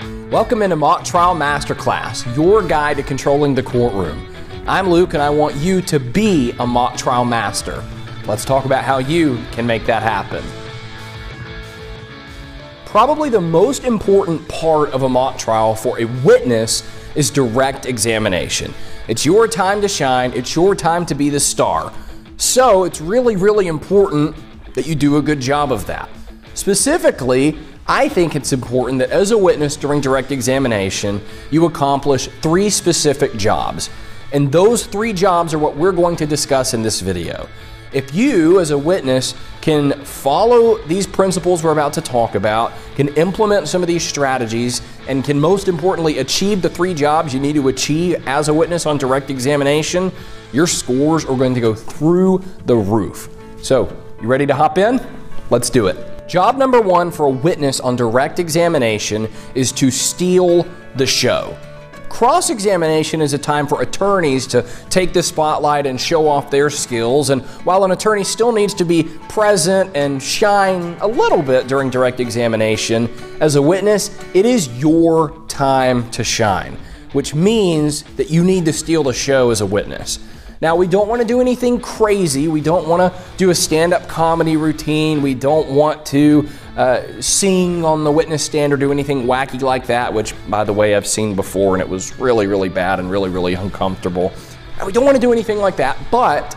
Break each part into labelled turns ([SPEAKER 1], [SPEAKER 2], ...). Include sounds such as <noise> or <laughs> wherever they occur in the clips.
[SPEAKER 1] Welcome into Mock Trial Masterclass, your guide to controlling the courtroom. I'm Luke and I want you to be a mock trial master. Let's talk about how you can make that happen. Probably the most important part of a mock trial for a witness is direct examination. It's your time to shine, it's your time to be the star. So it's really, really important that you do a good job of that. Specifically, I think it's important that as a witness during direct examination, you accomplish three specific jobs. And those three jobs are what we're going to discuss in this video. If you, as a witness, can follow these principles we're about to talk about, can implement some of these strategies, and can most importantly achieve the three jobs you need to achieve as a witness on direct examination, your scores are going to go through the roof. So, you ready to hop in? Let's do it. Job number one for a witness on direct examination is to steal the show. Cross examination is a time for attorneys to take the spotlight and show off their skills. And while an attorney still needs to be present and shine a little bit during direct examination, as a witness, it is your time to shine, which means that you need to steal the show as a witness. Now, we don't want to do anything crazy. We don't want to do a stand up comedy routine. We don't want to uh, sing on the witness stand or do anything wacky like that, which, by the way, I've seen before and it was really, really bad and really, really uncomfortable. We don't want to do anything like that, but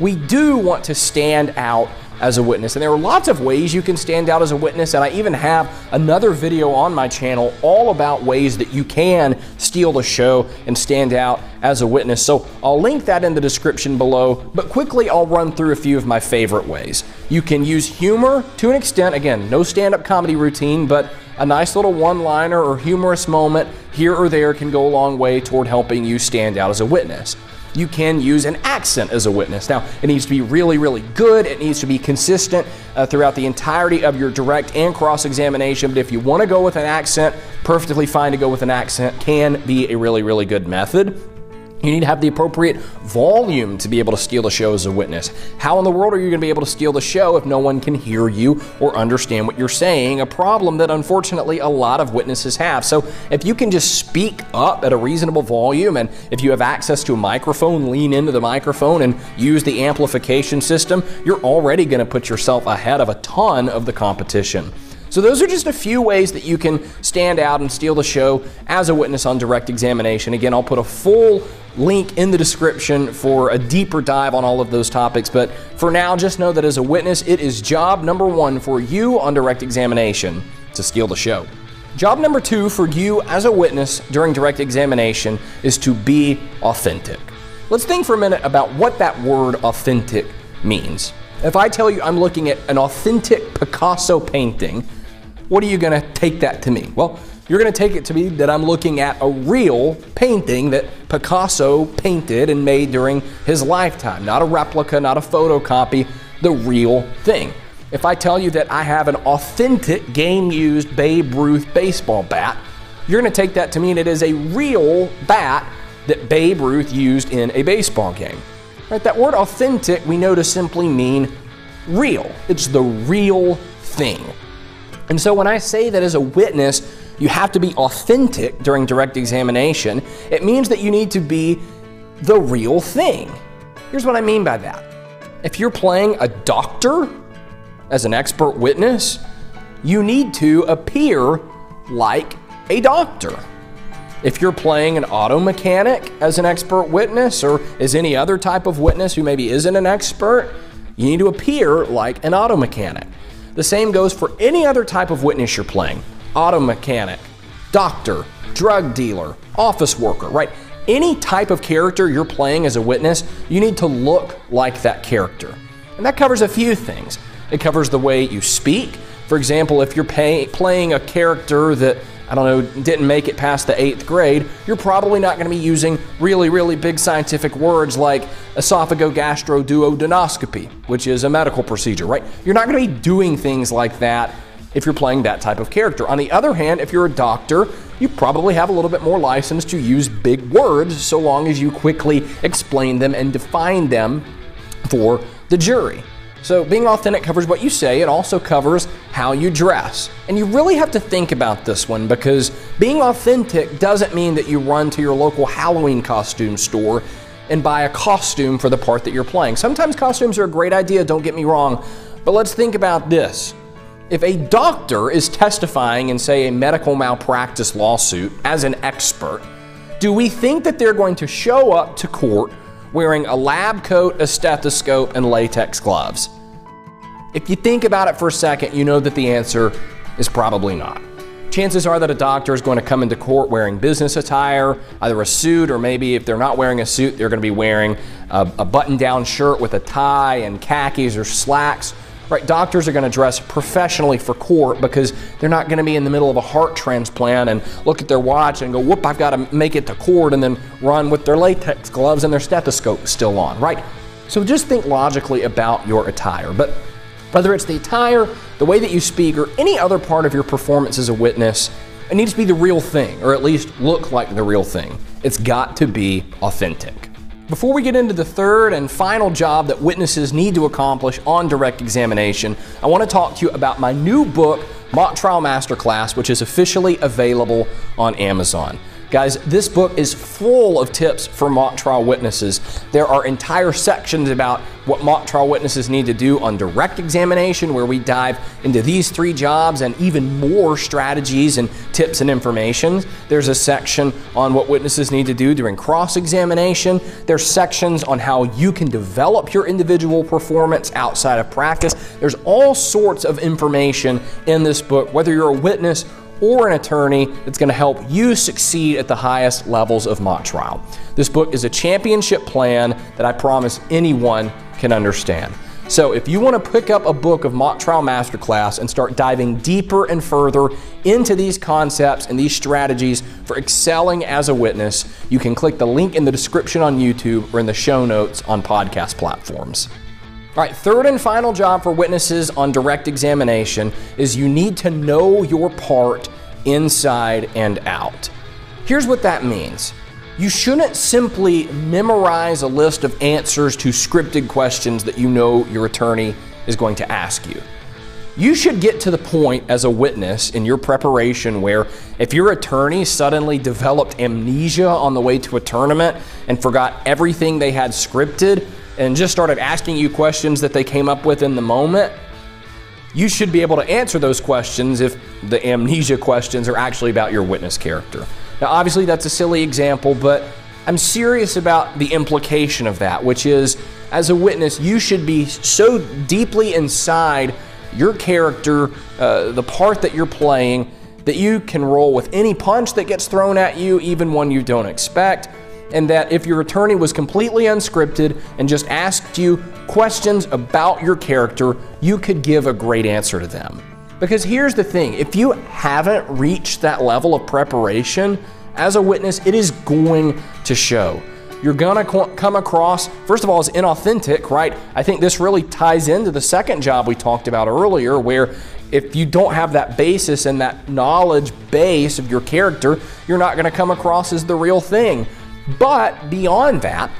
[SPEAKER 1] we do want to stand out as a witness. And there are lots of ways you can stand out as a witness. And I even have another video on my channel all about ways that you can steal the show and stand out as a witness. So I'll link that in the description below. But quickly, I'll run through a few of my favorite ways. You can use humor to an extent. Again, no stand up comedy routine, but a nice little one liner or humorous moment here or there can go a long way toward helping you stand out as a witness you can use an accent as a witness. Now, it needs to be really, really good. It needs to be consistent uh, throughout the entirety of your direct and cross examination. But if you want to go with an accent, perfectly fine to go with an accent can be a really, really good method. You need to have the appropriate volume to be able to steal the show as a witness. How in the world are you going to be able to steal the show if no one can hear you or understand what you're saying? A problem that unfortunately a lot of witnesses have. So if you can just speak up at a reasonable volume and if you have access to a microphone, lean into the microphone and use the amplification system, you're already going to put yourself ahead of a ton of the competition. So, those are just a few ways that you can stand out and steal the show as a witness on direct examination. Again, I'll put a full link in the description for a deeper dive on all of those topics. But for now, just know that as a witness, it is job number one for you on direct examination to steal the show. Job number two for you as a witness during direct examination is to be authentic. Let's think for a minute about what that word authentic means. If I tell you I'm looking at an authentic Picasso painting, what are you going to take that to mean? Well, you're going to take it to be that I'm looking at a real painting that Picasso painted and made during his lifetime, not a replica, not a photocopy, the real thing. If I tell you that I have an authentic game used Babe Ruth baseball bat, you're going to take that to mean it is a real bat that Babe Ruth used in a baseball game. Right? That word authentic we know to simply mean real. It's the real thing. And so when I say that as a witness, you have to be authentic during direct examination. It means that you need to be the real thing. Here's what I mean by that. If you're playing a doctor as an expert witness, you need to appear like a doctor. If you're playing an auto mechanic as an expert witness or as any other type of witness who maybe isn't an expert, you need to appear like an auto mechanic. The same goes for any other type of witness you're playing auto mechanic, doctor, drug dealer, office worker, right? Any type of character you're playing as a witness, you need to look like that character. And that covers a few things. It covers the way you speak. For example, if you're pay, playing a character that, I don't know, didn't make it past the eighth grade, you're probably not going to be using really, really big scientific words like esophagogastroduodenoscopy, which is a medical procedure, right? You're not going to be doing things like that if you're playing that type of character. On the other hand, if you're a doctor, you probably have a little bit more license to use big words so long as you quickly explain them and define them for the jury. So, being authentic covers what you say, it also covers how you dress. And you really have to think about this one because being authentic doesn't mean that you run to your local Halloween costume store and buy a costume for the part that you're playing. Sometimes costumes are a great idea, don't get me wrong, but let's think about this. If a doctor is testifying in, say, a medical malpractice lawsuit as an expert, do we think that they're going to show up to court wearing a lab coat, a stethoscope, and latex gloves? If you think about it for a second, you know that the answer is probably not. Chances are that a doctor is going to come into court wearing business attire, either a suit, or maybe if they're not wearing a suit, they're going to be wearing a, a button down shirt with a tie and khakis or slacks. Right, doctors are going to dress professionally for court because they're not going to be in the middle of a heart transplant and look at their watch and go, whoop, I've got to make it to court and then run with their latex gloves and their stethoscope still on, right? So just think logically about your attire. But whether it's the attire, the way that you speak, or any other part of your performance as a witness, it needs to be the real thing, or at least look like the real thing. It's got to be authentic. Before we get into the third and final job that witnesses need to accomplish on direct examination, I want to talk to you about my new book, Mock Trial Masterclass, which is officially available on Amazon. Guys, this book is full of tips for mock trial witnesses. There are entire sections about what mock trial witnesses need to do on direct examination, where we dive into these three jobs and even more strategies and tips and information. There's a section on what witnesses need to do during cross examination. There's sections on how you can develop your individual performance outside of practice. There's all sorts of information in this book, whether you're a witness or an attorney that's going to help you succeed at the highest levels of mock trial. This book is a championship plan that I promise anyone can understand. So, if you want to pick up a book of Mock Trial Masterclass and start diving deeper and further into these concepts and these strategies for excelling as a witness, you can click the link in the description on YouTube or in the show notes on podcast platforms. All right, third and final job for witnesses on direct examination is you need to know your part inside and out. Here's what that means. You shouldn't simply memorize a list of answers to scripted questions that you know your attorney is going to ask you. You should get to the point as a witness in your preparation where if your attorney suddenly developed amnesia on the way to a tournament and forgot everything they had scripted, and just started asking you questions that they came up with in the moment, you should be able to answer those questions if the amnesia questions are actually about your witness character. Now, obviously, that's a silly example, but I'm serious about the implication of that, which is as a witness, you should be so deeply inside your character, uh, the part that you're playing, that you can roll with any punch that gets thrown at you, even one you don't expect and that if your attorney was completely unscripted and just asked you questions about your character, you could give a great answer to them. Because here's the thing if you haven't reached that level of preparation as a witness, it is going to show. You're gonna come across, first of all, as inauthentic, right? I think this really ties into the second job we talked about earlier, where if you don't have that basis and that knowledge base of your character, you're not gonna come across as the real thing. But beyond that,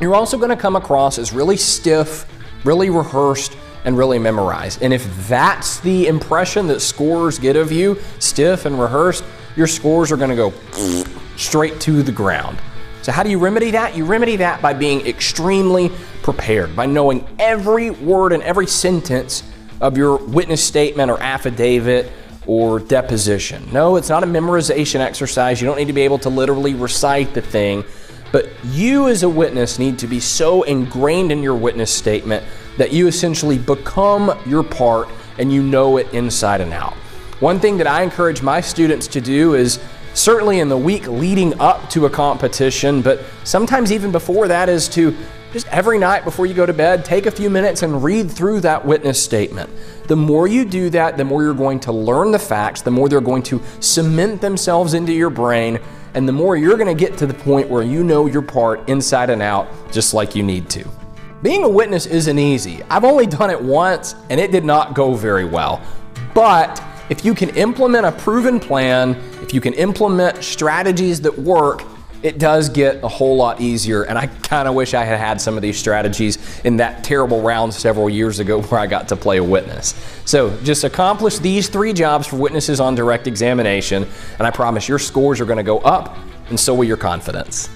[SPEAKER 1] you're also going to come across as really stiff, really rehearsed, and really memorized. And if that's the impression that scorers get of you, stiff and rehearsed, your scores are going to go <sniffs> straight to the ground. So, how do you remedy that? You remedy that by being extremely prepared, by knowing every word and every sentence of your witness statement or affidavit or deposition. No, it's not a memorization exercise. You don't need to be able to literally recite the thing. But you, as a witness, need to be so ingrained in your witness statement that you essentially become your part and you know it inside and out. One thing that I encourage my students to do is certainly in the week leading up to a competition, but sometimes even before that, is to just every night before you go to bed, take a few minutes and read through that witness statement. The more you do that, the more you're going to learn the facts, the more they're going to cement themselves into your brain, and the more you're going to get to the point where you know your part inside and out just like you need to. Being a witness isn't easy. I've only done it once and it did not go very well. But if you can implement a proven plan, if you can implement strategies that work, it does get a whole lot easier. And I kind of wish I had had some of these strategies in that terrible round several years ago <laughs> where I got to play a witness. So just accomplish these three jobs for witnesses on direct examination, and I promise your scores are going to go up, and so will your confidence.